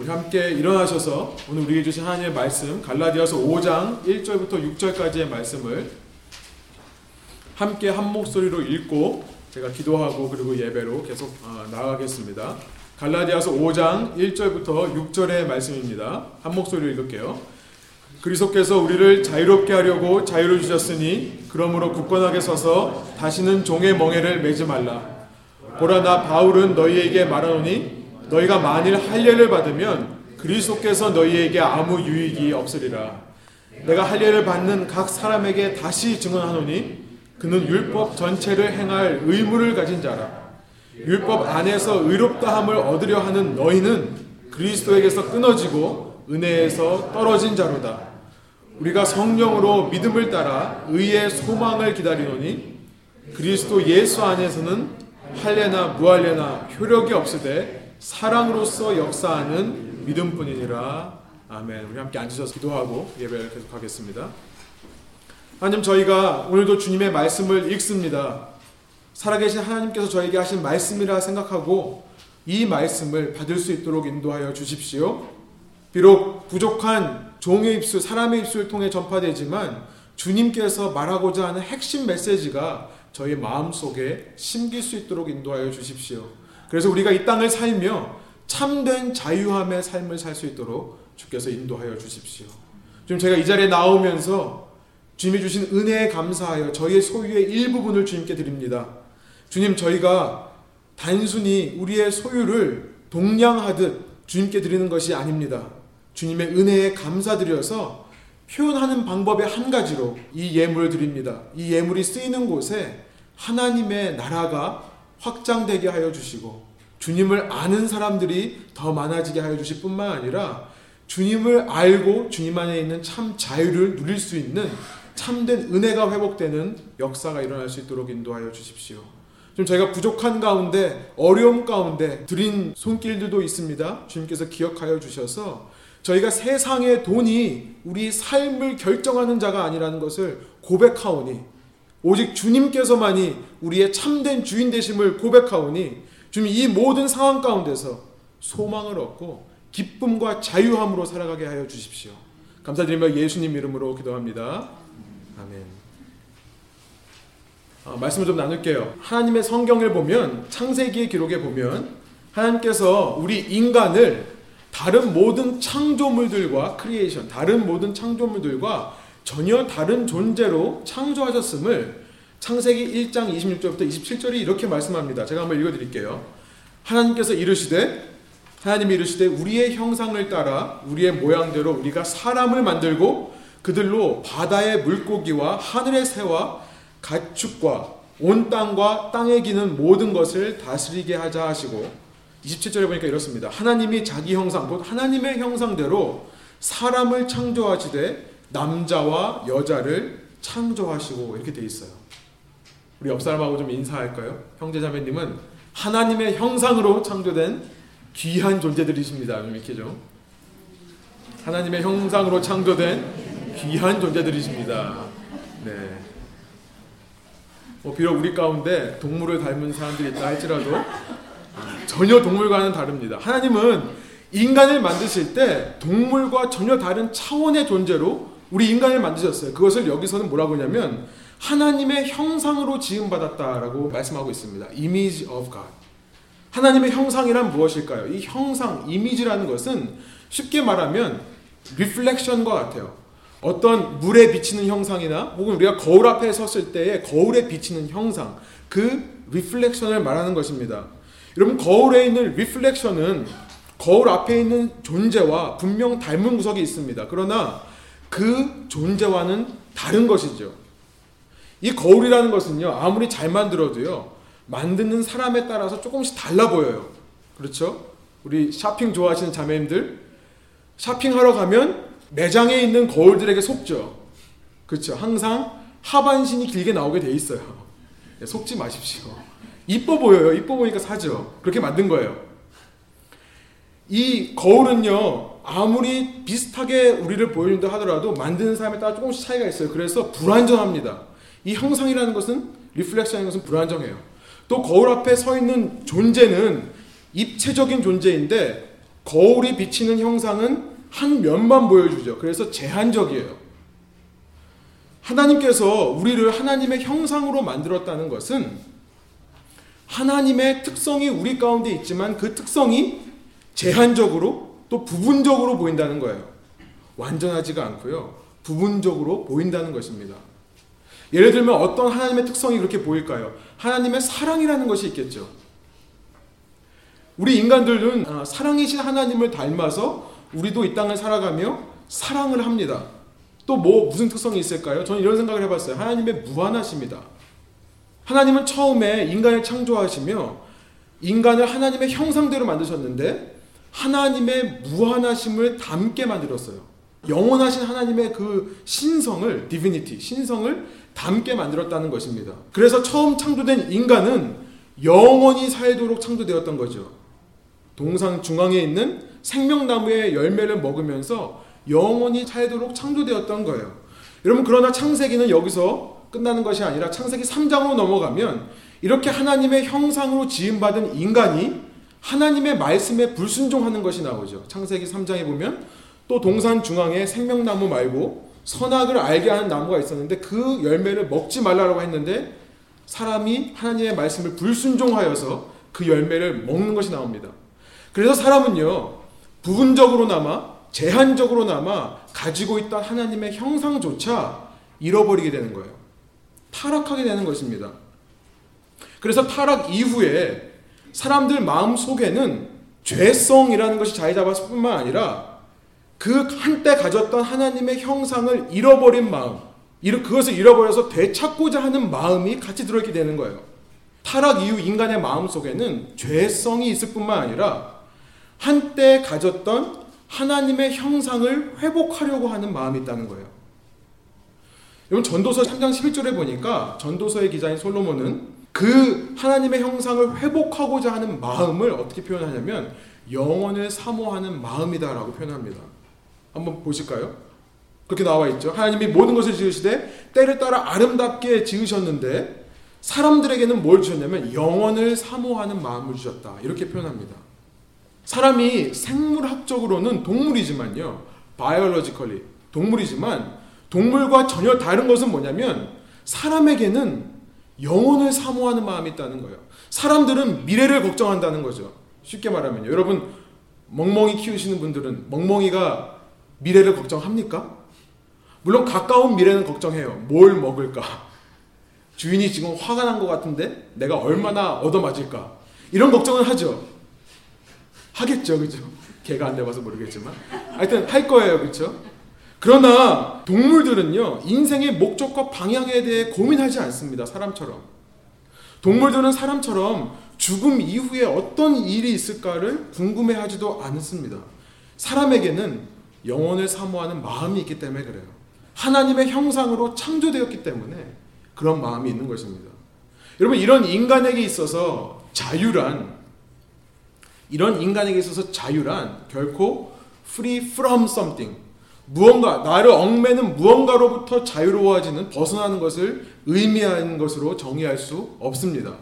우리 함께 일어나셔서 오늘 우리에게 주신 하나님의 말씀 갈라디아서 5장 1절부터 6절까지의 말씀을 함께 한 목소리로 읽고 제가 기도하고 그리고 예배로 계속 어, 나아가겠습니다. 갈라디아서 5장 1절부터 6절의 말씀입니다. 한 목소리로 읽을게요. 그리스도께서 우리를 자유롭게 하려고 자유를 주셨으니 그러므로 굳건하게 서서 다시는 종의 멍에를 매지 말라. 보라 나 바울은 너희에게 말하노니 너희가 만일 할례를 받으면 그리스도께서 너희에게 아무 유익이 없으리라. 내가 할례를 받는 각 사람에게 다시 증언하노니 그는 율법 전체를 행할 의무를 가진 자라. 율법 안에서 의롭다함을 얻으려 하는 너희는 그리스도에게서 끊어지고 은혜에서 떨어진 자로다. 우리가 성령으로 믿음을 따라 의의 소망을 기다리노니 그리스도 예수 안에서는 할례나 무할례나 효력이 없으되 사랑으로서 역사하는 믿음뿐이니라. 아멘. 우리 함께 앉으셔서 기도하고 예배를 계속하겠습니다. 하나님 저희가 오늘도 주님의 말씀을 읽습니다. 살아계신 하나님께서 저에게 하신 말씀이라 생각하고 이 말씀을 받을 수 있도록 인도하여 주십시오. 비록 부족한 종의 입술, 사람의 입술을 통해 전파되지만 주님께서 말하고자 하는 핵심 메시지가 저희 마음 속에 심길 수 있도록 인도하여 주십시오. 그래서 우리가 이 땅을 살며 참된 자유함의 삶을 살 수 있도록 주께서 인도하여 주십시오. 지금 제가 이 자리에 나오면서 주님이 주신 은혜에 감사하여 저희의 소유의 일부분을 주님께 드립니다. 주님, 저희가 단순히 우리의 소유를 동량하듯 주님께 드리는 것이 아닙니다. 주님의 은혜에 감사드려서 표현하는 방법의 한 가지로 이 예물을 드립니다. 이 예물이 쓰이는 곳에 하나님의 나라가 확장되게 하여 주시고 주님을 아는 사람들이 더 많아지게 하여 주실 뿐만 아니라 주님을 알고 주님 안에 있는 참 자유를 누릴 수 있는 참된 은혜가 회복되는 역사가 일어날 수 있도록 인도하여 주십시오. 좀 저희가 부족한 가운데 어려움 가운데 드린 손길들도 있습니다. 주님께서 기억하여 주셔서 저희가 세상의 돈이 우리 삶을 결정하는 자가 아니라는 것을 고백하오니 오직 주님께서만이 우리의 참된 주인 되심을 고백하오니 주님 이 모든 상황 가운데서 소망을 얻고 기쁨과 자유함으로 살아가게 하여 주십시오. 감사드리며 예수님 이름으로 기도합니다. 아멘. 어, 말씀을 좀 나눌게요. 하나님의 성경을 보면 창세기의 기록에 보면 하나님께서 우리 인간을 다른 모든 창조물들과 creation, 다른 모든 창조물들과 전혀 다른 존재로 창조하셨음을 창세기 1장 26절부터 27절이 이렇게 말씀합니다. 제가 한번 읽어 드릴게요. 하나님께서 이르시되 하나님이 이르시되 우리의 형상을 따라 우리의 모양대로 우리가 사람을 만들고 그들로 바다의 물고기와 하늘의 새와 가축과 온 땅과 땅에 기는 모든 것을 다스리게 하자 하시고 27절에 보니까 이렇습니다. 하나님이 자기 형상 곧 하나님의 형상대로 사람을 창조하시되 남자와 여자를 창조하시고 이렇게 돼 있어요. 우리 옆 사람하고 좀 인사할까요? 형제자매님은 하나님의 형상으로 창조된 귀한 존재들이십니다. 좀 하나님의 형상으로 창조된 귀한 존재들이십니다. 네. 뭐 비록 우리 가운데 동물을 닮은 사람들이 있다 할지라도 전혀 동물과는 다릅니다. 하나님은 인간을 만드실 때 동물과 전혀 다른 차원의 존재로 우리 인간을 만드셨어요. 그것을 여기서는 뭐라고 하냐면 하나님의 형상으로 지음 받았다라고 말씀하고 있습니다. Image of God. 하나님의 형상이란 무엇일까요? 이 형상, 이미지라는 것은 쉽게 말하면 reflection과 같아요. 어떤 물에 비치는 형상이나 혹은 우리가 거울 앞에 섰을 때에 거울에 비치는 형상, 그 reflection을 말하는 것입니다. 여러분 거울에 있는 reflection은 거울 앞에 있는 존재와 분명 닮은 구석이 있습니다. 그러나 그 존재와는 다른 것이죠. 이 거울이라는 것은요, 아무리 잘 만들어도요, 만드는 사람에 따라서 조금씩 달라 보여요. 그렇죠? 우리 쇼핑 좋아하시는 자매님들, 쇼핑하러 가면 매장에 있는 거울들에게 속죠. 그렇죠? 항상 하반신이 길게 나오게 돼 있어요. 네, 속지 마십시오. 이뻐 보여요. 이뻐 보이니까 사죠. 그렇게 만든 거예요. 이 거울은요, 아무리 비슷하게 우리를 보여준다 하더라도 만드는 사람에 따라 조금씩 차이가 있어요. 그래서 불완전합니다. 이 형상이라는 것은, reflection이라는 것은 불완전해요. 또 거울 앞에 서 있는 존재는 입체적인 존재인데, 거울이 비치는 형상은 한 면만 보여주죠. 그래서 제한적이에요. 하나님께서 우리를 하나님의 형상으로 만들었다는 것은 하나님의 특성이 우리 가운데 있지만 그 특성이 제한적으로 또 부분적으로 보인다는 거예요. 완전하지가 않고요. 부분적으로 보인다는 것입니다. 예를 들면 어떤 하나님의 특성이 그렇게 보일까요? 하나님의 사랑이라는 것이 있겠죠. 우리 인간들은 아, 사랑이신 하나님을 닮아서 우리도 이 땅을 살아가며 사랑을 합니다. 또 뭐 무슨 특성이 있을까요? 저는 이런 생각을 해봤어요. 하나님의 무한하십니다. 하나님은 처음에 인간을 창조하시며 인간을 하나님의 형상대로 만드셨는데 하나님의 무한하심을 담게 만들었어요. 영원하신 하나님의 그 신성을 디비니티 신성을 담게 만들었다는 것입니다. 그래서 처음 창조된 인간은 영원히 살도록 창조되었던 거죠. 동상 중앙에 있는 생명나무의 열매를 먹으면서 영원히 살도록 창조되었던 거예요. 여러분 그러나 창세기는 여기서 끝나는 것이 아니라 창세기 3장으로 넘어가면 이렇게 하나님의 형상으로 지음받은 인간이 하나님의 말씀에 불순종하는 것이 나오죠. 창세기 3장에 보면 또 동산 중앙에 생명나무 말고 선악을 알게 하는 나무가 있었는데 그 열매를 먹지 말라고 했는데 사람이 하나님의 말씀을 불순종하여서 그 열매를 먹는 것이 나옵니다. 그래서 사람은요, 부분적으로나마, 제한적으로나마 가지고 있던 하나님의 형상조차 잃어버리게 되는 거예요. 타락하게 되는 것입니다. 그래서 타락 이후에 사람들 마음 속에는 죄성이라는 것이 자리 잡았을 뿐만 아니라 그 한때 가졌던 하나님의 형상을 잃어버린 마음, 그것을 잃어버려서 되찾고자 하는 마음이 같이 들어있게 되는 거예요. 타락 이후 인간의 마음 속에는 죄성이 있을 뿐만 아니라 한때 가졌던 하나님의 형상을 회복하려고 하는 마음이 있다는 거예요. 여러분 전도서 3장 11절에 보니까 전도서의 기자인 솔로몬은 그 하나님의 형상을 회복하고자 하는 마음을 어떻게 표현하냐면 영원을 사모하는 마음이다라고 표현합니다. 한번 보실까요? 그렇게 나와 있죠. 하나님이 모든 것을 지으시되 때를 따라 아름답게 지으셨는데 사람들에게는 뭘 주셨냐면 영원을 사모하는 마음을 주셨다. 이렇게 표현합니다. 사람이 생물학적으로는 동물이지만요. 바이올로지컬리 동물이지만 동물과 전혀 다른 것은 뭐냐면 사람에게는 영혼을 사모하는 마음이 있다는 거예요. 사람들은 미래를 걱정한다는 거죠. 쉽게 말하면 여러분 멍멍이 키우시는 분들은 멍멍이가 미래를 걱정합니까? 물론 가까운 미래는 걱정해요. 뭘 먹을까? 주인이 지금 화가 난 것 같은데 내가 얼마나 얻어맞을까? 이런 걱정은 하죠. 하겠죠, 그죠? 개가 안 돼봐서 모르겠지만 하여튼 할 거예요, 그렇죠? 그러나 동물들은요, 인생의 목적과 방향에 대해 고민하지 않습니다. 사람처럼. 동물들은 사람처럼 죽음 이후에 어떤 일이 있을까를 궁금해 하지도 않습니다. 사람에게는 영혼을 사모하는 마음이 있기 때문에 그래요. 하나님의 형상으로 창조되었기 때문에 그런 마음이 있는 것입니다. 여러분, 이런 인간에게 있어서 자유란, 이런 인간에게 있어서 자유란 결코 free from something, 무언가 나를 얽매는 무언가로부터 자유로워지는 벗어나는 것을 의미하는 것으로 정의할 수 없습니다.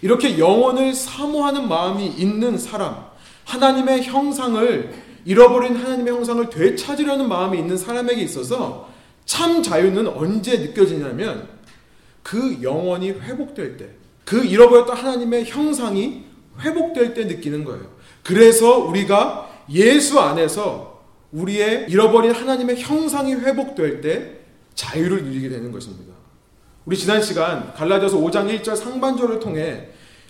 이렇게 영혼을 사모하는 마음이 있는 사람, 하나님의 형상을 잃어버린 하나님의 형상을 되찾으려는 마음이 있는 사람에게 있어서 참 자유는 언제 느껴지냐면 그 영혼이 회복될 때, 그 잃어버렸던 하나님의 형상이 회복될 때 느끼는 거예요. 그래서 우리가 예수 안에서 우리의 잃어버린 하나님의 형상이 회복될 때 자유를 누리게 되는 것입니다. 우리 지난 시간 갈라디아서 5장 1절 상반절을 통해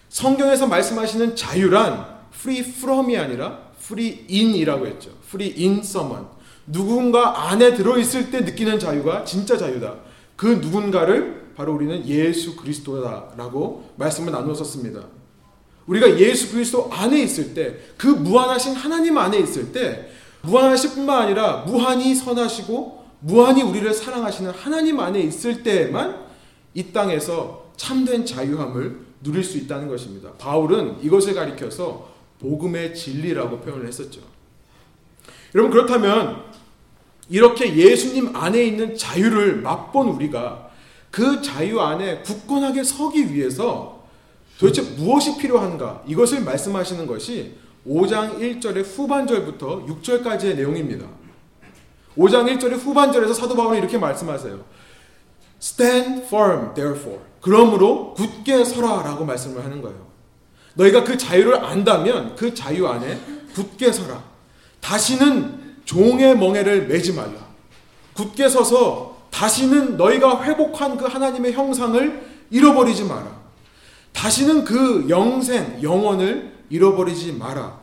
성경에서 말씀하시는 자유란 free from이 아니라 free in이라고 했죠. free in someone. 누군가 안에 들어있을 때 느끼는 자유가 진짜 자유다. 그 누군가를 바로 우리는 예수 그리스도다라고 말씀을 나누었습니다. 우리가 예수 그리스도 안에 있을 때, 그 무한하신 하나님 안에 있을 때, 무한하실 뿐만 아니라 무한히 선하시고 무한히 우리를 사랑하시는 하나님 안에 있을 때에만 이 땅에서 참된 자유함을 누릴 수 있다는 것입니다. 바울은 이것을 가리켜서 복음의 진리라고 표현을 했었죠. 여러분 그렇다면 이렇게 예수님 안에 있는 자유를 맛본 우리가 그 자유 안에 굳건하게 서기 위해서 도대체 무엇이 필요한가? 이것을 말씀하시는 것이 5장 1절의 후반절부터 6절까지의 내용입니다. 5장 1절의 후반절에서 사도 바울이 이렇게 말씀하세요. Stand firm, therefore. 그러므로 굳게 서라라고 말씀을 하는 거예요. 너희가 그 자유를 안다면 그 자유 안에 굳게 서라. 다시는 종의 멍에를 매지 말라. 굳게 서서 다시는 너희가 회복한 그 하나님의 형상을 잃어버리지 마라. 다시는 그 영생, 영원을 잃어버리지 마라.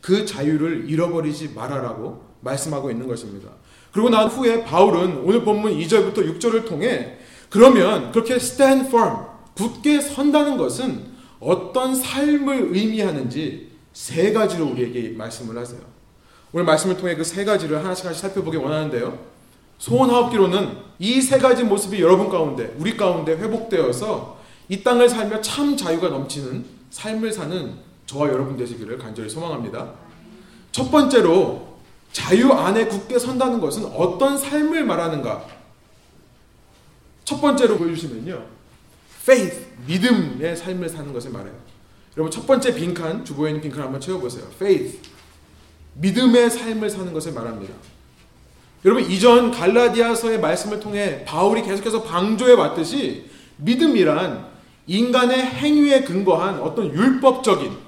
그 자유를 잃어버리지 마라라고 말씀하고 있는 것입니다. 그리고 난 후에 바울은 오늘 본문 2절부터 6절을 통해 그러면 그렇게 stand firm, 굳게 선다는 것은 어떤 삶을 의미하는지 세 가지로 우리에게 말씀을 하세요. 오늘 말씀을 통해 그 세 가지를 하나씩 하나씩 살펴보기 원하는데요. 소원하옵기로는 이 세 가지 모습이 여러분 가운데, 우리 가운데 회복되어서 이 땅을 살며 참 자유가 넘치는 삶을 사는 저와 여러분 되시기를 간절히 소망합니다. 첫 번째로 자유 안에 굳게 선다는 것은 어떤 삶을 말하는가? 첫 번째로 보여주시면요. faith, 믿음의 삶을 사는 것을 말해요. 여러분 첫 번째 빈칸, 주보에 있는 빈칸 한번 채워보세요. faith, 믿음의 삶을 사는 것을 말합니다. 여러분 이전 갈라디아서의 말씀을 통해 바울이 계속해서 방조해 왔듯이 믿음이란 인간의 행위에 근거한 어떤 율법적인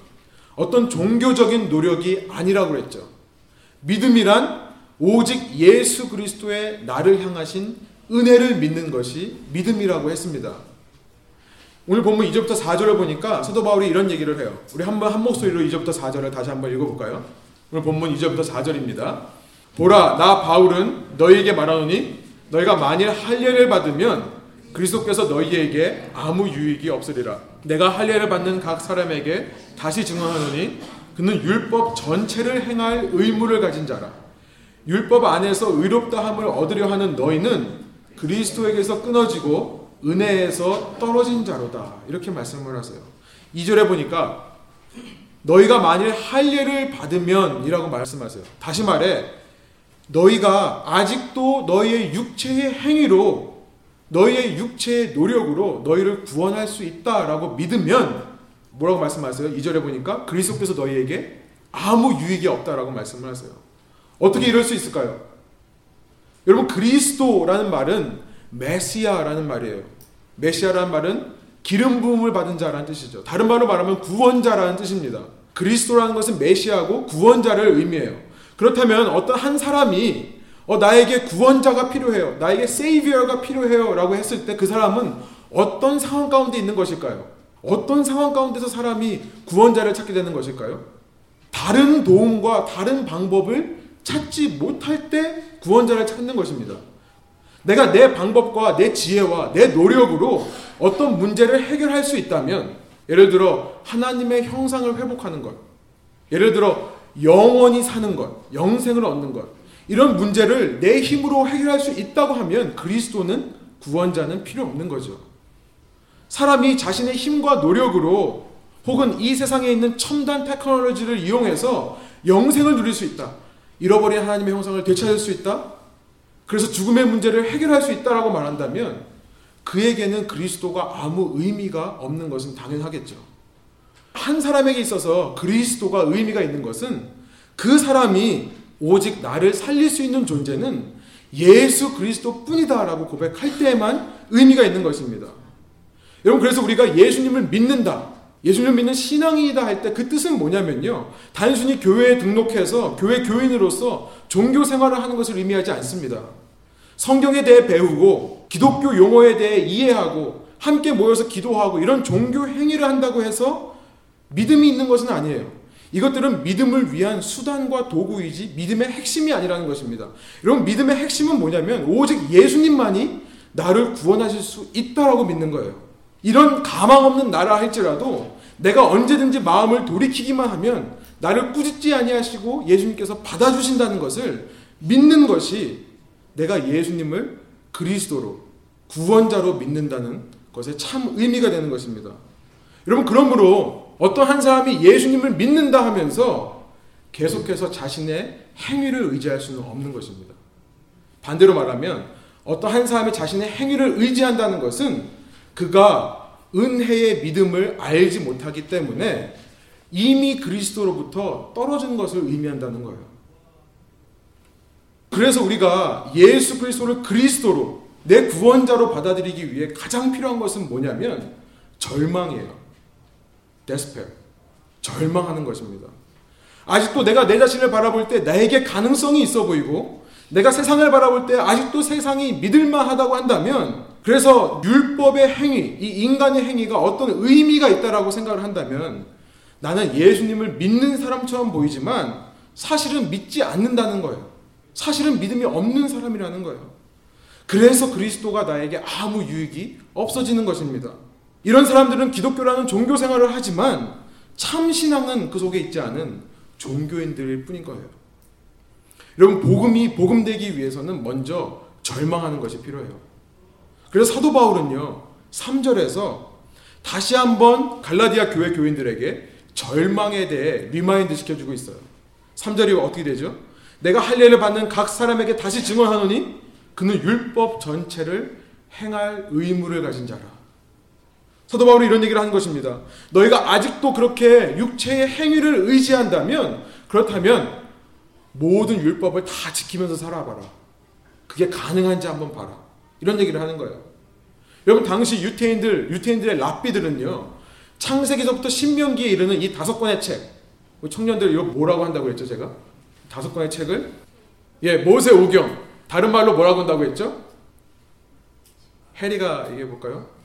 어떤 종교적인 노력이 아니라고 그랬죠. 믿음이란 오직 예수 그리스도의 나를 향하신 은혜를 믿는 것이 믿음이라고 했습니다. 오늘 본문 2절부터 4절을 보니까 사도 바울이 이런 얘기를 해요. 우리 한번 한 목소리로 2절부터 4절을 다시 한번 읽어볼까요? 오늘 본문 2절부터 4절입니다. 보라, 나 바울은 너희에게 말하노니 너희가 만일 할례를 받으면 그리스도께서 너희에게 아무 유익이 없으리라. 내가 할례를 받는 각 사람에게 다시 증언하노니 그는 율법 전체를 행할 의무를 가진 자라. 율법 안에서 의롭다함을 얻으려 하는 너희는 그리스도에게서 끊어지고 은혜에서 떨어진 자로다. 이렇게 말씀을 하세요. 2절에 보니까 너희가 만일 할례를 받으면이라고 말씀하세요. 다시 말해 너희가 아직도 너희의 육체의 행위로 너희의 육체의 노력으로 너희를 구원할 수 있다라고 믿으면 뭐라고 말씀하세요? 2절에 보니까 그리스도께서 너희에게 아무 유익이 없다라고 말씀을 하세요. 어떻게 이럴 수 있을까요? 여러분 그리스도라는 말은 메시아라는 말이에요. 메시아라는 말은 기름 부음을 받은 자라는 뜻이죠. 다른 말로 말하면 구원자라는 뜻입니다. 그리스도라는 것은 메시아고 구원자를 의미해요. 그렇다면 어떤 한 사람이 어, 나에게 구원자가 필요해요. 나에게 세이비어가 필요해요. 라고 했을 때 그 사람은 어떤 상황 가운데 있는 것일까요? 어떤 상황 가운데서 사람이 구원자를 찾게 되는 것일까요? 다른 도움과 다른 방법을 찾지 못할 때 구원자를 찾는 것입니다. 내가 내 방법과 내 지혜와 내 노력으로 어떤 문제를 해결할 수 있다면, 예를 들어 하나님의 형상을 회복하는 것, 예를 들어 영원히 사는 것, 영생을 얻는 것, 이런 문제를 내 힘으로 해결할 수 있다고 하면 그리스도는 구원자는 필요 없는 거죠. 사람이 자신의 힘과 노력으로 혹은 이 세상에 있는 첨단 테크놀로지를 이용해서 영생을 누릴 수 있다. 잃어버린 하나님의 형상을 되찾을 수 있다. 그래서 죽음의 문제를 해결할 수 있다라고 말한다면 그에게는 그리스도가 아무 의미가 없는 것은 당연하겠죠. 한 사람에게 있어서 그리스도가 의미가 있는 것은 그 사람이 오직 나를 살릴 수 있는 존재는 예수 그리스도 뿐이다라고 고백할 때에만 의미가 있는 것입니다. 여러분, 그래서 우리가 예수님을 믿는다. 예수님을 믿는 신앙이다 할 때 그 뜻은 뭐냐면요. 단순히 교회에 등록해서 교회 교인으로서 종교 생활을 하는 것을 의미하지 않습니다. 성경에 대해 배우고 기독교 용어에 대해 이해하고 함께 모여서 기도하고 이런 종교 행위를 한다고 해서 믿음이 있는 것은 아니에요. 이것들은 믿음을 위한 수단과 도구이지 믿음의 핵심이 아니라는 것입니다. 여러분 믿음의 핵심은 뭐냐면 오직 예수님만이 나를 구원하실 수 있다라고 믿는 거예요. 이런 가망 없는 나라 할지라도 내가 언제든지 마음을 돌이키기만 하면 나를 꾸짖지 아니하시고 예수님께서 받아주신다는 것을 믿는 것이 내가 예수님을 그리스도로 구원자로 믿는다는 것에 참 의미가 되는 것입니다. 여러분 그러므로 어떤 한 사람이 예수님을 믿는다 하면서 계속해서 자신의 행위를 의지할 수는 없는 것입니다. 반대로 말하면 어떤 한 사람이 자신의 행위를 의지한다는 것은 그가 은혜의 믿음을 알지 못하기 때문에 이미 그리스도로부터 떨어진 것을 의미한다는 거예요. 그래서 우리가 예수 그리스도를 그리스도로 내 구원자로 받아들이기 위해 가장 필요한 것은 뭐냐면 절망이에요. 데스페 절망하는 것입니다. 아직도 내가 내 자신을 바라볼 때 나에게 가능성이 있어 보이고 내가 세상을 바라볼 때 아직도 세상이 믿을만하다고 한다면 그래서 율법의 행위, 이 인간의 행위가 어떤 의미가 있다라고 생각을 한다면 나는 예수님을 믿는 사람처럼 보이지만 사실은 믿지 않는다는 거예요. 사실은 믿음이 없는 사람이라는 거예요. 그래서 그리스도가 나에게 아무 유익이 없어지는 것입니다. 이런 사람들은 기독교라는 종교 생활을 하지만 참 신앙은 그 속에 있지 않은 종교인들일 뿐인 거예요. 여러분 복음이 복음되기 위해서는 먼저 절망하는 것이 필요해요. 그래서 사도 바울은요. 3절에서 다시 한번 갈라디아 교회 교인들에게 절망에 대해 remind 시켜주고 있어요. 3절이 어떻게 되죠? 내가 할례를 받는 각 사람에게 다시 증언하노니 그는 율법 전체를 행할 의무를 가진 자라. 사도 바울이 이런 얘기를 하는 것입니다. 너희가 아직도 그렇게 육체의 행위를 의지한다면 그렇다면 모든 율법을 다 지키면서 살아봐라. 그게 가능한지 한번 봐라. 이런 얘기를 하는 거예요. 여러분 당시 유태인들 유태인들의 랍비들은요 창세기서부터 신명기에 이르는 이 다섯 권의 책 청년들 이거 뭐라고 한다고 했죠 제가 다섯 권의 책을 예 모세 오경 다른 말로 뭐라고 한다고 했죠 해리가 얘기해 볼까요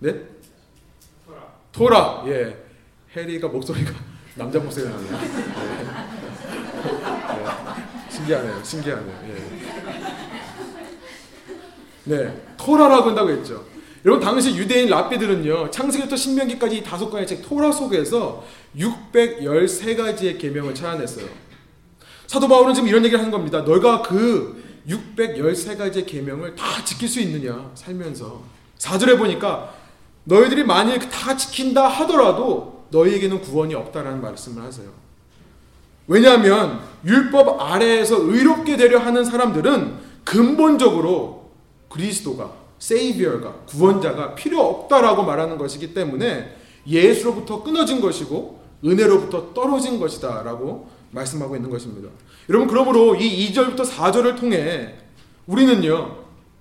네 토라 예 해리가 목소리가 남자 목소리가 나네요 예. 예. 신기하네요 신기하네요 예. 네, 토라라고 한다고 했죠. 여러분 당시 유대인 랍비들은요 창세기부터 신명기까지 다섯 권의 책 토라 속에서 613가지의 계명을 찾아냈어요. 사도 바울은 지금 이런 얘기를 하는 겁니다. 너가 그 613가지의 계명을 다 지킬 수 있느냐 살면서 4절에 보니까 너희들이 만일 다 지킨다 하더라도 너희에게는 구원이 없다라는 말씀을 하세요. 왜냐하면 율법 아래에서 의롭게 되려 하는 사람들은 근본적으로 그리스도가 세이비어가 구원자가 필요 없다라고 말하는 것이기 때문에 예수로부터 끊어진 것이고 은혜로부터 떨어진 것이다라고 말씀하고 있는 것입니다. 여러분 그러므로 이 2절부터 4절을 통해 우리는요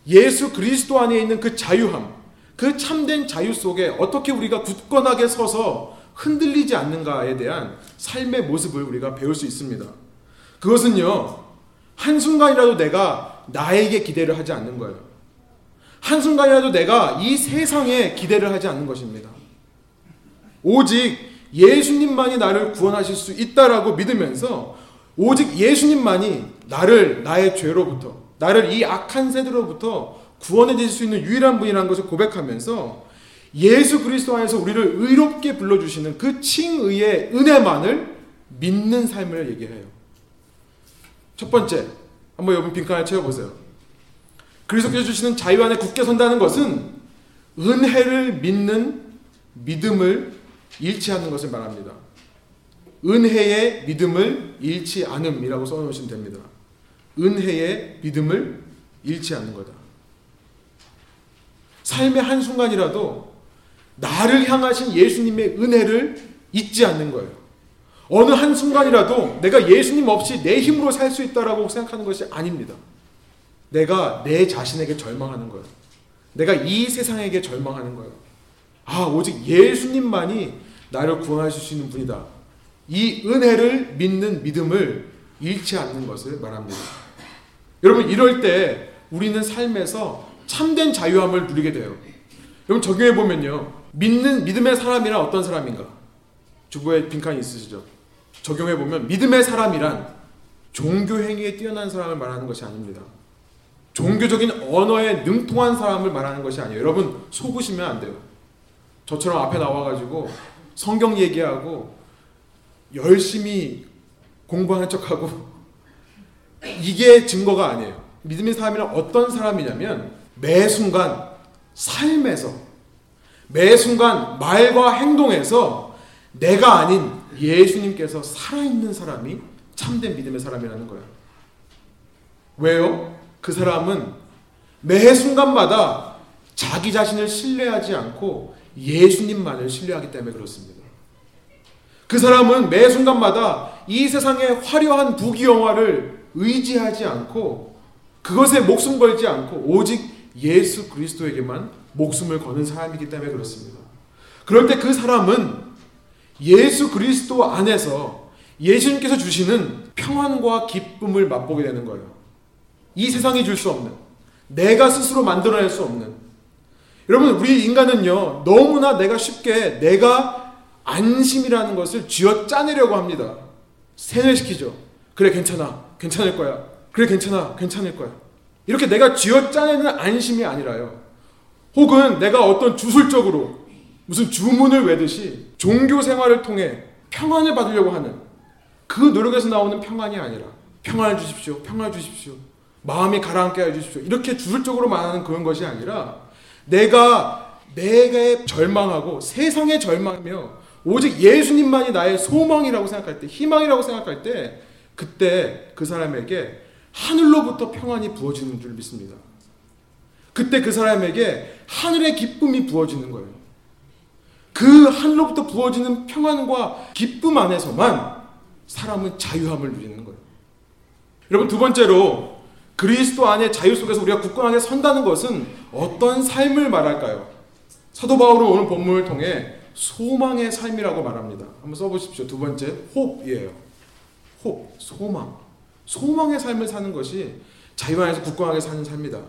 예수 그리스도 안에 있는 그 자유함, 그 참된 자유 속에 어떻게 우리가 굳건하게 서서 흔들리지 않는가에 대한 삶의 모습을 우리가 배울 수 있습니다. 그것은요 한순간이라도 내가 나에게 기대를 하지 않는 거예요. 한순간이라도 내가 이 세상에 기대를 하지 않는 것입니다. 오직 예수님만이 나를 구원하실 수 있다라고 믿으면서 오직 예수님만이 나를 나의 죄로부터 나를 이 악한 세대로부터 구원해 주실 수 있는 유일한 분이라는 것을 고백하면서 예수 그리스도 안에서 우리를 의롭게 불러주시는 그 칭의의 은혜만을 믿는 삶을 얘기해요. 첫 번째, 한번 여러분 빈칸을 채워보세요. 그리스도께서 주시는 자유 안에 굳게 선다는 것은 은혜를 믿는 믿음을 잃지 않는 것을 말합니다. 은혜의 믿음을 잃지 않음이라고 써놓으시면 됩니다. 은혜의 믿음을 잃지 않는 거다. 삶의 한순간이라도 나를 향하신 예수님의 은혜를 잊지 않는 거예요. 어느 한순간이라도 내가 예수님 없이 내 힘으로 살 수 있다라고 생각하는 것이 아닙니다. 내가 내 자신에게 절망하는 거예요. 내가 이 세상에게 절망하는 거예요. 아, 오직 예수님만이 나를 구원하실 수 있는 분이다. 이 은혜를 믿는 믿음을 잃지 않는 것을 말합니다. 여러분, 이럴 때 우리는 삶에서 참된 자유함을 누리게 돼요. 여러분, 적용해 보면요. 믿는, 믿음의 사람이란 어떤 사람인가? 주부의 빈칸이 있으시죠? 적용해 보면 믿음의 사람이란 종교 행위에 뛰어난 사람을 말하는 것이 아닙니다. 종교적인 언어에 능통한 사람을 말하는 것이 아니에요. 여러분 속으시면 안 돼요. 저처럼 앞에 나와가지고 성경 얘기하고 열심히 공부하는 척하고 이게 증거가 아니에요. 믿음의 사람이란 어떤 사람이냐면 매 순간 삶에서 매 순간 말과 행동에서 내가 아닌 예수님께서 살아있는 사람이 참된 믿음의 사람이라는 거예요. 왜요? 그 사람은 매 순간마다 자기 자신을 신뢰하지 않고 예수님만을 신뢰하기 때문에 그렇습니다. 그 사람은 매 순간마다 이 세상의 화려한 부귀영화를 의지하지 않고 그것에 목숨 걸지 않고 오직 예수 그리스도에게만 목숨을 거는 사람이기 때문에 그렇습니다. 그럴 때 그 사람은 예수 그리스도 안에서 예수님께서 주시는 평안과 기쁨을 맛보게 되는 거예요. 이 세상이 줄 수 없는, 내가 스스로 만들어낼 수 없는. 여러분, 우리 인간은요, 너무나 내가 쉽게 내가 안심이라는 것을 쥐어 짜내려고 합니다. 세뇌시키죠. 그래, 괜찮아. 괜찮을 거야. 그래, 괜찮아. 괜찮을 거야. 이렇게 내가 쥐어 짜내는 안심이 아니라요. 혹은 내가 어떤 주술적으로 무슨 주문을 외듯이 종교 생활을 통해 평안을 받으려고 하는 그 노력에서 나오는 평안이 아니라 평안을 주십시오. 평안을 주십시오. 마음이 가라앉게 해 주십시오. 이렇게 주술적으로 말하는 그런 것이 아니라 내가 내가 절망하고 세상에 절망하며 오직 예수님만이 나의 소망이라고 생각할 때 희망이라고 생각할 때 그때 그 사람에게 하늘로부터 평안이 부어지는 줄 믿습니다. 그때 그 사람에게 하늘의 기쁨이 부어지는 거예요. 그 하늘로부터 부어지는 평안과 기쁨 안에서만 사람은 자유함을 누리는 거예요. 여러분 두 번째로 그리스도 안의 자유 속에서 우리가 굳건하게 선다는 것은 어떤 삶을 말할까요? 사도 바울은 오늘 본문을 통해 소망의 삶이라고 말합니다. 한번 써보십시오. 두 번째 호흡이에요. 호흡, 소망. 소망의 삶을 사는 것이 자유 안에서 굳건하게 사는 삶이다.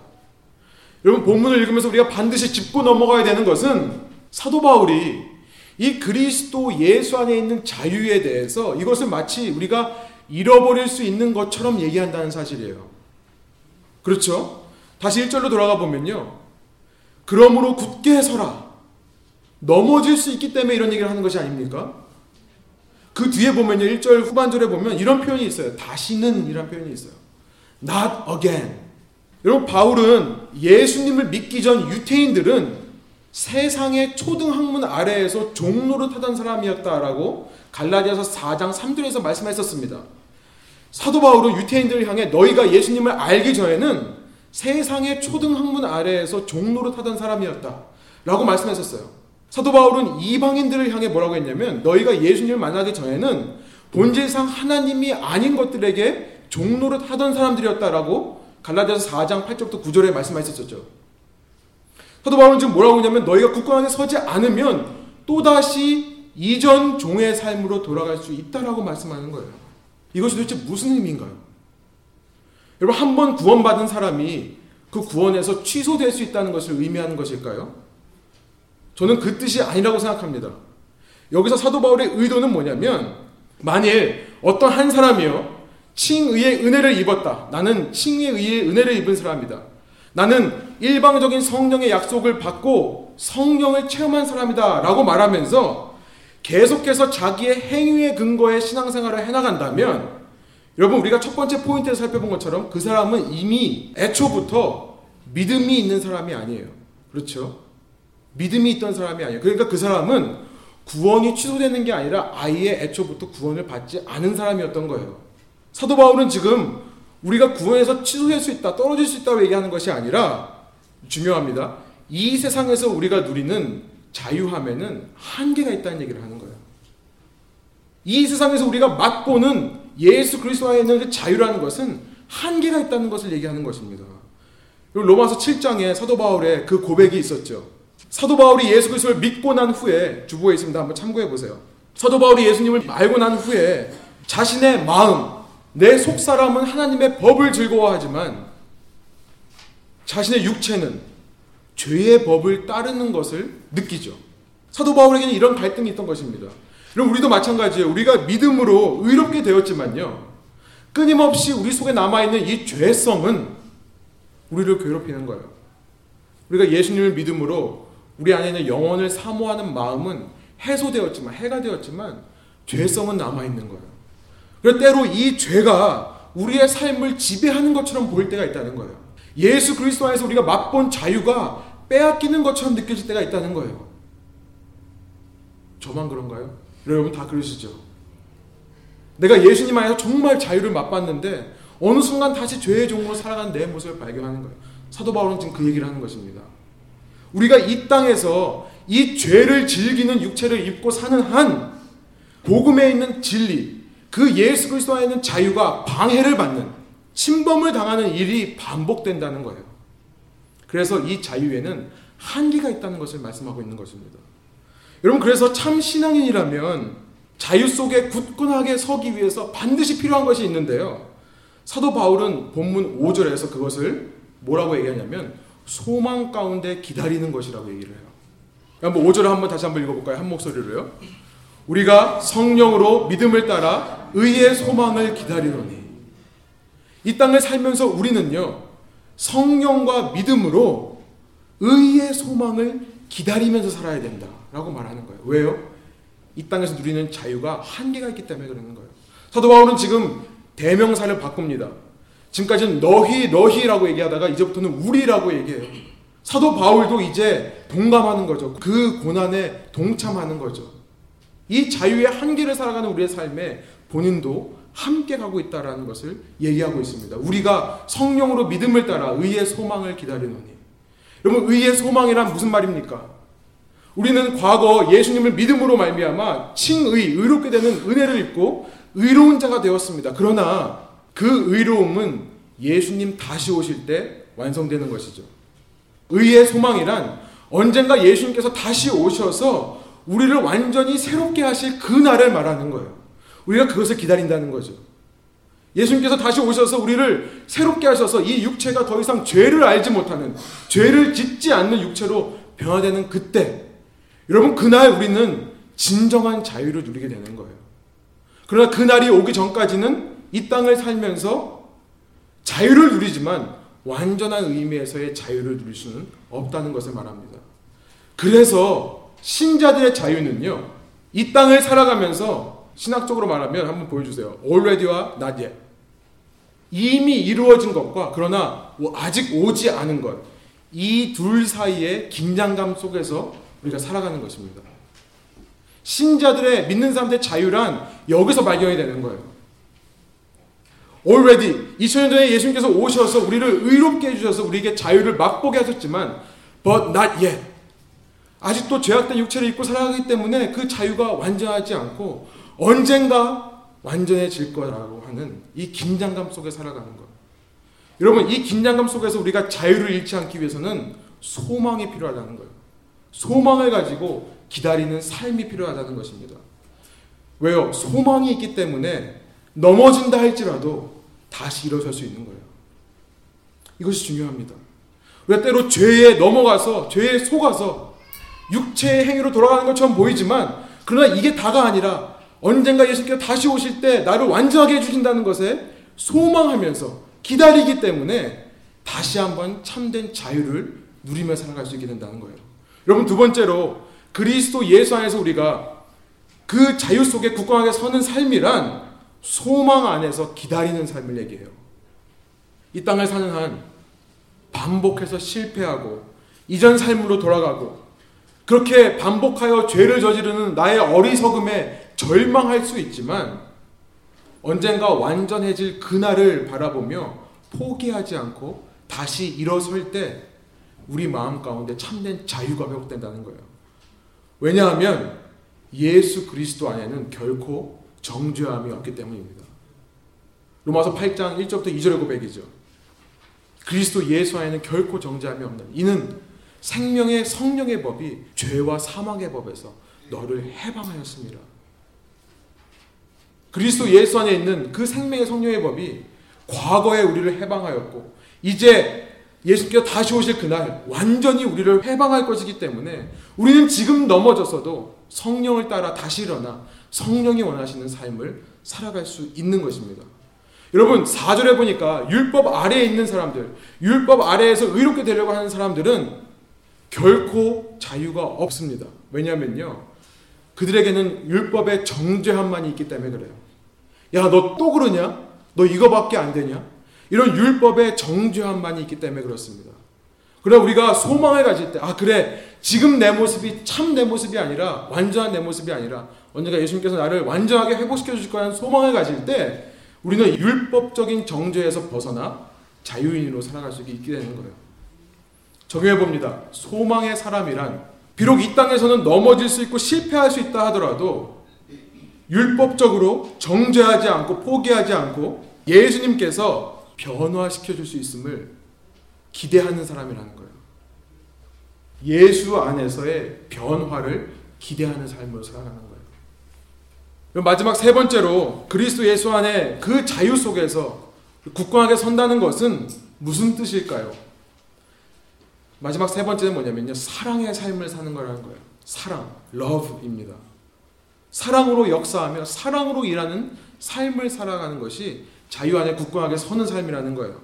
여러분 본문을 읽으면서 우리가 반드시 짚고 넘어가야 되는 것은 사도 바울이 이 그리스도 예수 안에 있는 자유에 대해서 이것을 마치 우리가 잃어버릴 수 있는 것처럼 얘기한다는 사실이에요. 그렇죠? 다시 1절로 돌아가 보면요. 그러므로 굳게 서라. 넘어질 수 있기 때문에 이런 얘기를 하는 것이 아닙니까? 그 뒤에 보면요. 1절 후반절에 보면 이런 표현이 있어요. 다시는 이런 표현이 있어요. Not again. 여러분 바울은 예수님을 믿기 전 유태인들은 세상의 초등 학문 아래에서 종로를 타던 사람이었다라고 갈라디아서 4장 3절에서 말씀했었습니다. 사도 바울은 유태인들을 향해 너희가 예수님을 알기 전에는 세상의 초등 학문 아래에서 종로를 타던 사람이었다. 라고 말씀했었어요. 사도 바울은 이방인들을 향해 뭐라고 했냐면 너희가 예수님을 만나기 전에는 본질상 하나님이 아닌 것들에게 종로를 타던 사람들이었다라고 갈라디아서 4장 8절부터 9절에 말씀하셨었죠. 사도 바울은 지금 뭐라고 하냐면 너희가 굳건하게 서지 않으면 또다시 이전 종의 삶으로 돌아갈 수 있다라고 말씀하는 거예요. 이것이 도대체 무슨 의미인가요? 여러분 한 번 구원받은 사람이 그 구원에서 취소될 수 있다는 것을 의미하는 것일까요? 저는 그 뜻이 아니라고 생각합니다. 여기서 사도 바울의 의도는 뭐냐면 만일 어떤 한 사람이요 칭의의 은혜를 입었다. 나는 칭의의 은혜를 입은 사람이다. 나는 일방적인 성령의 약속을 받고 성령을 체험한 사람이다. 라고 말하면서 계속해서 자기의 행위의 근거에 신앙생활을 해나간다면 여러분 우리가 첫 번째 포인트에서 살펴본 것처럼 그 사람은 이미 애초부터 믿음이 있는 사람이 아니에요. 그렇죠? 믿음이 있던 사람이 아니에요. 그러니까 그 사람은 구원이 취소되는 게 아니라 아예 애초부터 구원을 받지 않은 사람이었던 거예요. 사도 바울은 지금 우리가 구원에서 취소될 수 있다, 떨어질 수 있다고 얘기하는 것이 아니라 중요합니다. 이 세상에서 우리가 누리는 자유함에는 한계가 있다는 얘기를 하는 거예요. 이 세상에서 우리가 맛보는 예수 그리스도 안에 있는 그 자유라는 것은 한계가 있다는 것을 얘기하는 것입니다. 로마서 7장에 사도 바울의 그 고백이 있었죠. 사도 바울이 예수 그리스도를 믿고 난 후에 주보에 있습니다. 한번 참고해 보세요. 사도 바울이 예수님을 알고 난 후에 자신의 마음, 내 속 사람은 하나님의 법을 즐거워하지만 자신의 육체는 죄의 법을 따르는 것을 느끼죠. 사도 바울에게는 이런 갈등이 있던 것입니다. 그럼 우리도 마찬가지예요. 우리가 믿음으로 의롭게 되었지만요. 끊임없이 우리 속에 남아있는 이 죄성은 우리를 괴롭히는 거예요. 우리가 예수님을 믿음으로 우리 안에 있는 영혼을 사모하는 마음은 해소되었지만, 해가 되었지만, 죄성은 남아 있는 거예요. 그럴 때로 이 죄가 우리의 삶을 지배하는 것처럼 보일 때가 있다는 거예요. 예수 그리스도 안에서 우리가 맛본 자유가 빼앗기는 것처럼 느껴질 때가 있다는 거예요. 저만 그런가요? 여러분 다 그러시죠? 내가 예수님 안에서 정말 자유를 맛봤는데 어느 순간 다시 죄의 종으로 살아가는 내 모습을 발견하는 거예요. 사도 바울은 지금 그 얘기를 하는 것입니다. 우리가 이 땅에서 이 죄를 즐기는 육체를 입고 사는 한 복음에 있는 진리, 그 예수 그리스도 안에 있는 자유가 방해를 받는 침범을 당하는 일이 반복된다는 거예요. 그래서 이 자유에는 한계가 있다는 것을 말씀하고 있는 것입니다. 여러분 그래서 참 신앙인이라면 자유 속에 굳건하게 서기 위해서 반드시 필요한 것이 있는데요. 사도 바울은 본문 5절에서 그것을 뭐라고 얘기하냐면 소망 가운데 기다리는 것이라고 얘기를 해요. 한번 5절을 한번 다시 한번 읽어볼까요? 한 목소리로요. 우리가 성령으로 믿음을 따라 의의 소망을 기다리노니 이 땅을 살면서 우리는요 성령과 믿음으로 의의 소망을 기다리면서 살아야 된다라고 말하는 거예요. 왜요? 이 땅에서 누리는 자유가 한계가 있기 때문에 그러는 거예요. 사도 바울은 지금 대명사를 바꿉니다. 지금까지는 너희 너희라고 얘기하다가 이제부터는 우리라고 얘기해요. 사도 바울도 이제 동감하는 거죠. 그 고난에 동참하는 거죠. 이 자유의 한계를 살아가는 우리의 삶에 본인도 함께 가고 있다라는 것을 얘기하고 있습니다. 우리가 성령으로 믿음을 따라 의의 소망을 기다리노니. 여러분 의의 소망이란 무슨 말입니까? 우리는 과거 예수님을 믿음으로 말미암아 칭의 의롭게 되는 은혜를 입고 의로운 자가 되었습니다. 그러나 그 의로움은 예수님 다시 오실 때 완성되는 것이죠. 의의 소망이란 언젠가 예수님께서 다시 오셔서 우리를 완전히 새롭게 하실 그 날을 말하는 거예요. 우리가 그것을 기다린다는 거죠. 예수님께서 다시 오셔서 우리를 새롭게 하셔서 이 육체가 더 이상 죄를 알지 못하는 죄를 짓지 않는 육체로 변화되는 그때 여러분 그날 우리는 진정한 자유를 누리게 되는 거예요. 그러나 그날이 오기 전까지는 이 땅을 살면서 자유를 누리지만 완전한 의미에서의 자유를 누릴 수는 없다는 것을 말합니다. 그래서 신자들의 자유는요, 이 땅을 살아가면서 신학적으로 말하면 한번 보여주세요. already와 not yet. 이미 이루어진 것과 그러나 아직 오지 않은 것. 이 둘 사이의 긴장감 속에서 우리가 살아가는 것입니다. 신자들의 믿는 사람들의 자유란 여기서 발견이 되는 거예요. Already 2000년 전에 예수님께서 오셔서 우리를 의롭게 해주셔서 우리에게 자유를 맛보게 하셨지만 but not yet 아직도 죄악된 육체를 입고 살아가기 때문에 그 자유가 완전하지 않고 언젠가 완전해질 거라고 하는 이 긴장감 속에 살아가는 것. 여러분 이 긴장감 속에서 우리가 자유를 잃지 않기 위해서는 소망이 필요하다는 거예요. 소망을 가지고 기다리는 삶이 필요하다는 것입니다. 왜요? 소망이 있기 때문에 넘어진다 할지라도 다시 일어설 수 있는 거예요. 이것이 중요합니다. 우리가 때로 죄에 넘어가서 죄에 속아서 육체의 행위로 돌아가는 것처럼 보이지만 그러나 이게 다가 아니라 언젠가 예수께서 다시 오실 때 나를 완전하게 해주신다는 것에 소망하면서 기다리기 때문에 다시 한번 참된 자유를 누리며 살아갈 수 있게 된다는 거예요. 여러분 두 번째로 그리스도 예수 안에서 우리가 그 자유 속에 굳건하게 서는 삶이란 소망 안에서 기다리는 삶을 얘기해요. 이 땅을 사는 한 반복해서 실패하고 이전 삶으로 돌아가고 그렇게 반복하여 죄를 저지르는 나의 어리석음에 절망할 수 있지만 언젠가 완전해질 그날을 바라보며 포기하지 않고 다시 일어설 때 우리 마음 가운데 참된 자유가 회복된다는 거예요. 왜냐하면 예수 그리스도 안에는 결코 정죄함이 없기 때문입니다. 로마서 8장 1절부터 2절의 고백이죠. 그리스도 예수 안에는 결코 정죄함이 없는 이는 생명의 성령의 법이 죄와 사망의 법에서 너를 해방하였습니다. 그리스도 예수 안에 있는 그 생명의 성령의 법이 과거에 우리를 해방하였고 이제 예수께서 다시 오실 그날 완전히 우리를 해방할 것이기 때문에 우리는 지금 넘어졌어도 성령을 따라 다시 일어나 성령이 원하시는 삶을 살아갈 수 있는 것입니다. 여러분 4절에 보니까 율법 아래에 있는 사람들, 율법 아래에서 의롭게 되려고 하는 사람들은 결코 자유가 없습니다. 왜냐하면요. 그들에게는 율법의 정죄함만이 있기 때문에 그래요. 야, 너 또 그러냐? 너 이거밖에 안 되냐? 이런 율법의 정죄함만이 있기 때문에 그렇습니다. 그러나 우리가 소망을 가질 때, 아, 그래. 지금 내 모습이 참 내 모습이 아니라, 완전한 내 모습이 아니라, 언젠가 예수님께서 나를 완전하게 회복시켜 주실 거라는 소망을 가질 때, 우리는 율법적인 정죄에서 벗어나 자유인으로 살아갈 수 있게 되는 거예요. 적용해 봅니다. 소망의 사람이란 비록 이 땅에서는 넘어질 수 있고 실패할 수 있다 하더라도 율법적으로 정죄하지 않고 포기하지 않고 예수님께서 변화시켜 줄 수 있음을 기대하는 사람이라는 거예요. 예수 안에서의 변화를 기대하는 삶으로 살아가는. 마지막 세 번째로 그리스도 예수 안에 그 자유 속에서 굳건하게 선다는 것은 무슨 뜻일까요? 마지막 세 번째는 뭐냐면요. 사랑의 삶을 사는 거라는 거예요. 사랑, love입니다. 사랑으로 역사하며 사랑으로 일하는 삶을 살아가는 것이 자유 안에 굳건하게 서는 삶이라는 거예요.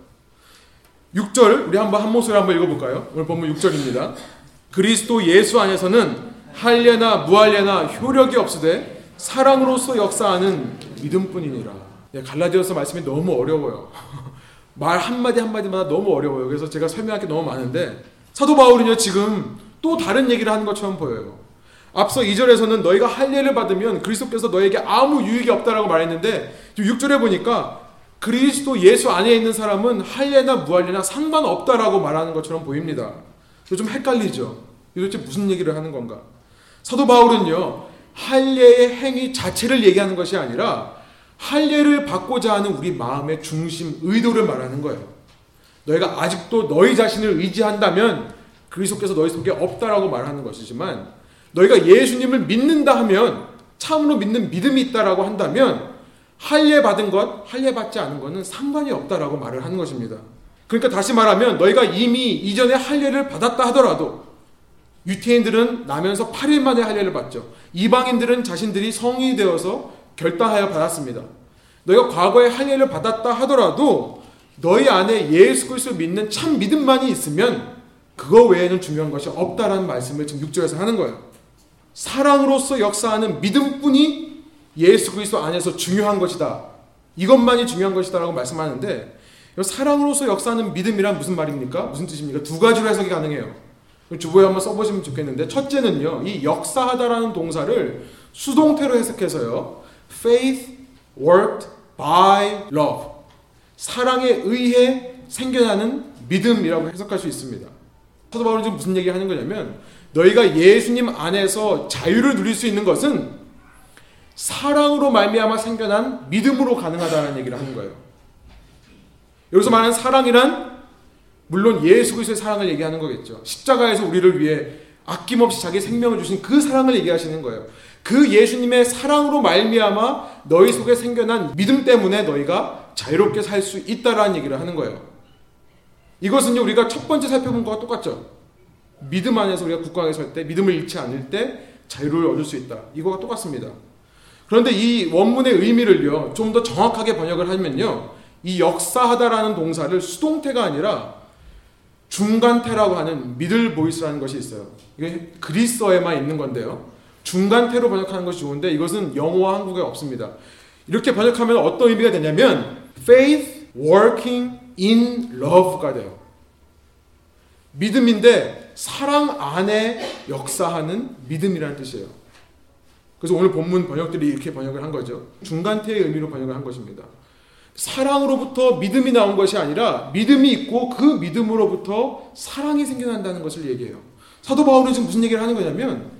6절 우리 한번 한 목소리 한번 읽어볼까요? 오늘 본문 6절입니다. 그리스도 예수 안에서는 할례나 무할례나 효력이 없으되 사랑으로서 역사하는 믿음뿐이니라. 네, 갈라디아서 말씀이 너무 어려워요. 말 한마디 한마디마다 너무 어려워요. 그래서 제가 설명할 게 너무 많은데 사도 바울은요 지금 또 다른 얘기를 하는 것처럼 보여요. 앞서 2절에서는 너희가 할례를 받으면 그리스도께서 너에게 아무 유익이 없다라고 말했는데 6절에 보니까 그리스도 예수 안에 있는 사람은 할례나 무할례나 상관없다라고 말하는 것처럼 보입니다. 좀 헷갈리죠. 도대체 무슨 얘기를 하는 건가? 사도 바울은요 할례의 행위 자체를 얘기하는 것이 아니라 할례를 받고자 하는 우리 마음의 중심 의도를 말하는 거예요. 너희가 아직도 너희 자신을 의지한다면 그리스도께서 너희 속에 없다라고 말하는 것이지만 너희가 예수님을 믿는다 하면 참으로 믿는 믿음이 있다라고 한다면 할례 받은 것, 할례 받지 않은 것은 상관이 없다라고 말을 하는 것입니다. 그러니까 다시 말하면 너희가 이미 이전에 할례를 받았다 하더라도 유태인들은 나면서 8일 만에 할례를 받죠. 이방인들은 자신들이 성이 되어서 결단하여 받았습니다. 너희가 과거에 할례를 받았다 하더라도 너희 안에 예수 그리스도 믿는 참 믿음만이 있으면 그거 외에는 중요한 것이 없다라는 말씀을 지금 6절에서 하는 거예요. 사랑으로서 역사하는 믿음뿐이 예수 그리스도 안에서 중요한 것이다. 이것만이 중요한 것이다라고 말씀하는데 사랑으로서 역사하는 믿음이란 무슨 말입니까? 무슨 뜻입니까? 두 가지로 해석이 가능해요. 주보에 한번 써보시면 좋겠는데 첫째는요. 이 역사하다라는 동사를 수동태로 해석해서요. faith worked by love 사랑에 의해 생겨나는 믿음이라고 해석할 수 있습니다. 사도 바울은 지금 무슨 얘기 하는 거냐면 너희가 예수님 안에서 자유를 누릴 수 있는 것은 사랑으로 말미암아 생겨난 믿음으로 가능하다는 얘기를 하는 거예요. 여기서 말하는 사랑이란 물론 예수 그리스도의 사랑을 얘기하는 거겠죠. 십자가에서 우리를 위해 아낌없이 자기 생명을 주신 그 사랑을 얘기하시는 거예요. 그 예수님의 사랑으로 말미암아 너희 속에 생겨난 믿음 때문에 너희가 자유롭게 살 수 있다라는 얘기를 하는 거예요. 이것은요 우리가 첫 번째 살펴본 것과 똑같죠. 믿음 안에서 우리가 굳건하게 설 때, 믿음을 잃지 않을 때 자유를 얻을 수 있다. 이거와 똑같습니다. 그런데 이 원문의 의미를요 좀 더 정확하게 번역을 하면요 이 역사하다라는 동사를 수동태가 아니라 중간태라고 하는 미들 보이스라는 것이 있어요. 이게 그리스어에만 있는 건데요. 중간태로 번역하는 것이 좋은데 이것은 영어와 한국에 없습니다. 이렇게 번역하면 어떤 의미가 되냐면 faith working in love가 돼요. 믿음인데 사랑 안에 역사하는 믿음이라는 뜻이에요. 그래서 오늘 본문 번역들이 이렇게 번역을 한 거죠. 중간태의 의미로 번역을 한 것입니다. 사랑으로부터 믿음이 나온 것이 아니라 믿음이 있고 그 믿음으로부터 사랑이 생겨난다는 것을 얘기해요. 사도 바울은 지금 무슨 얘기를 하는 거냐면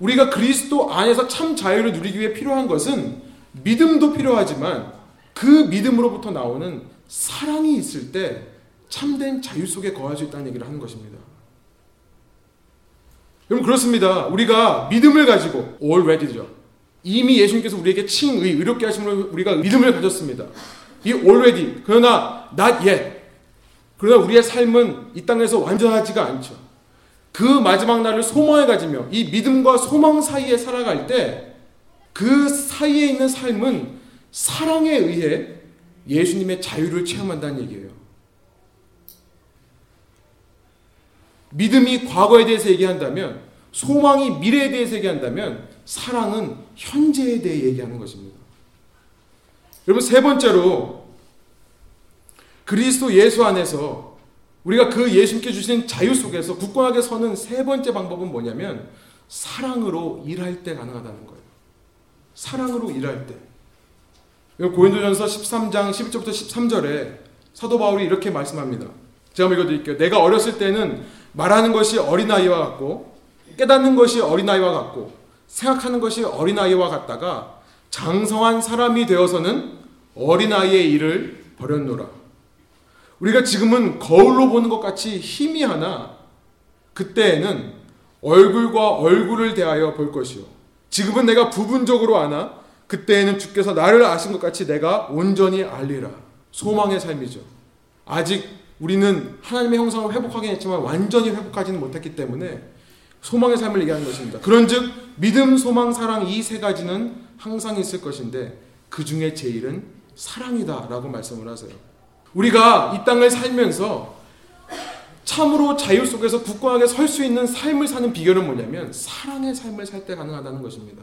우리가 그리스도 안에서 참 자유를 누리기 위해 필요한 것은 믿음도 필요하지만 그 믿음으로부터 나오는 사랑이 있을 때 참된 자유 속에 거할 수 있다는 얘기를 하는 것입니다. 여러분 그렇습니다. 우리가 믿음을 가지고 already죠. 이미 예수님께서 우리에게 칭의 의롭게 하심으로 우리가 믿음을 가졌습니다. 이 already 그러나 not yet 그러나 우리의 삶은 이 땅에서 완전하지가 않죠. 그 마지막 날을 소망에 가지며 이 믿음과 소망 사이에 살아갈 때 그 사이에 있는 삶은 사랑에 의해 예수님의 자유를 체험한다는 얘기예요. 믿음이 과거에 대해서 얘기한다면 소망이 미래에 대해서 얘기한다면 사랑은 현재에 대해 얘기하는 것입니다. 여러분 세 번째로 그리스도 예수 안에서 우리가 그 예수님께 주신 자유 속에서 굳건하게 서는 세 번째 방법은 뭐냐면 사랑으로 일할 때 가능하다는 거예요. 사랑으로 일할 때. 고린도전서 13장 11절부터 13절에 사도 바울이 이렇게 말씀합니다. 제가 한번 읽어드릴게요. 내가 어렸을 때는 말하는 것이 어린아이와 같고 깨닫는 것이 어린아이와 같고 생각하는 것이 어린아이와 같다가 장성한 사람이 되어서는 어린아이의 일을 버렸노라. 우리가 지금은 거울로 보는 것 같이 희미하나 그때에는 얼굴과 얼굴을 대하여 볼 것이요. 지금은 내가 부분적으로 아나 그때에는 주께서 나를 아신 것 같이 내가 온전히 알리라. 소망의 삶이죠. 아직 우리는 하나님의 형상을 회복하긴 했지만 완전히 회복하지는 못했기 때문에 소망의 삶을 얘기하는 것입니다. 그런즉 믿음, 소망, 사랑 이 세 가지는 항상 있을 것인데 그 중에 제일은 사랑이다라고 말씀을 하세요. 우리가 이 땅을 살면서 참으로 자유 속에서 굳건하게 설 수 있는 삶을 사는 비결은 뭐냐면 사랑의 삶을 살 때 가능하다는 것입니다.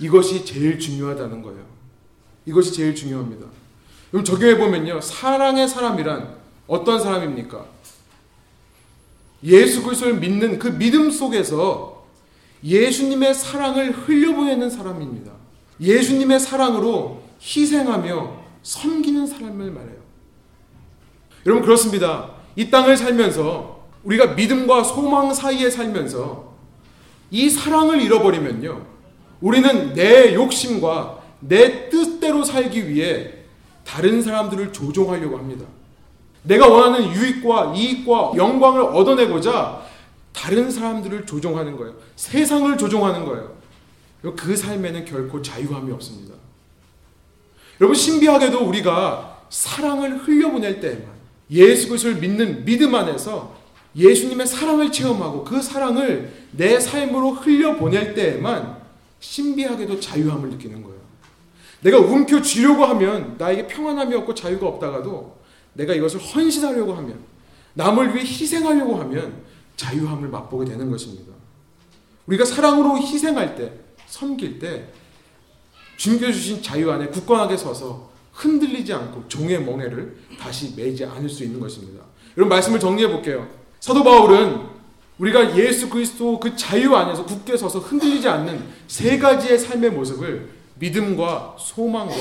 이것이 제일 중요하다는 거예요. 이것이 제일 중요합니다. 그럼 적용해 보면요. 사랑의 사람이란 어떤 사람입니까? 예수 그리스도를 믿는 그 믿음 속에서 예수님의 사랑을 흘려보내는 사람입니다. 예수님의 사랑으로 희생하며 섬기는 사람을 말해요. 여러분 그렇습니다. 이 땅을 살면서 우리가 믿음과 소망 사이에 살면서 이 사랑을 잃어버리면요. 우리는 내 욕심과 내 뜻대로 살기 위해 다른 사람들을 조종하려고 합니다. 내가 원하는 유익과 이익과 영광을 얻어내고자 다른 사람들을 조종하는 거예요. 세상을 조종하는 거예요. 그 삶에는 결코 자유함이 없습니다. 여러분 신비하게도 우리가 사랑을 흘려보낼 때만 예수 그리스도를 믿는 믿음 안에서 예수님의 사랑을 체험하고 그 사랑을 내 삶으로 흘려보낼 때에만 신비하게도 자유함을 느끼는 거예요. 내가 움켜쥐려고 하면 나에게 평안함이 없고 자유가 없다가도 내가 이것을 헌신하려고 하면 남을 위해 희생하려고 하면 자유함을 맛보게 되는 것입니다. 우리가 사랑으로 희생할 때, 섬길 때 준겨주신 자유 안에 굳건하게 서서 흔들리지 않고 종의 멍에를 다시 매지 않을 수 있는 것입니다. 여러분 말씀을 정리해 볼게요. 사도 바울은 우리가 예수 그리스도 그 자유 안에서 굳게 서서 흔들리지 않는 세 가지의 삶의 모습을 믿음과 소망과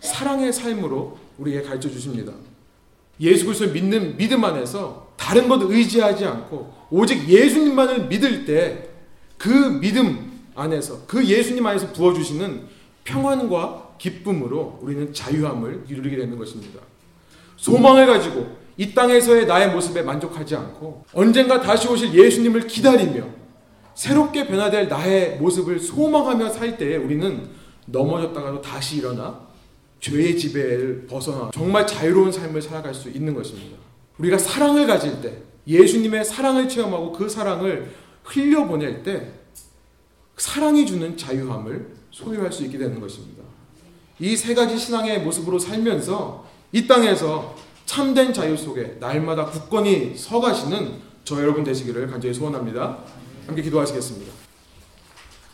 사랑의 삶으로 우리에게 가르쳐 주십니다. 예수 그리스도를 믿는 믿음 안에서 다른 것 의지하지 않고 오직 예수님만을 믿을 때 그 믿음 안에서 그 예수님 안에서 부어 주시는 평안과 기쁨으로 우리는 자유함을 이루게 되는 것입니다. 소망을 가지고 이 땅에서의 나의 모습에 만족하지 않고 언젠가 다시 오실 예수님을 기다리며 새롭게 변화될 나의 모습을 소망하며 살 때에 우리는 넘어졌다가도 다시 일어나 죄의 지배를 벗어나 정말 자유로운 삶을 살아갈 수 있는 것입니다. 우리가 사랑을 가질 때 예수님의 사랑을 체험하고 그 사랑을 흘려보낼 때 사랑이 주는 자유함을 소유할 수 있게 되는 것입니다. 이 세 가지 신앙의 모습으로 살면서 이 땅에서 참된 자유 속에 날마다 굳건히 서가시는 저 여러분 되시기를 간절히 소원합니다. 함께 기도하시겠습니다.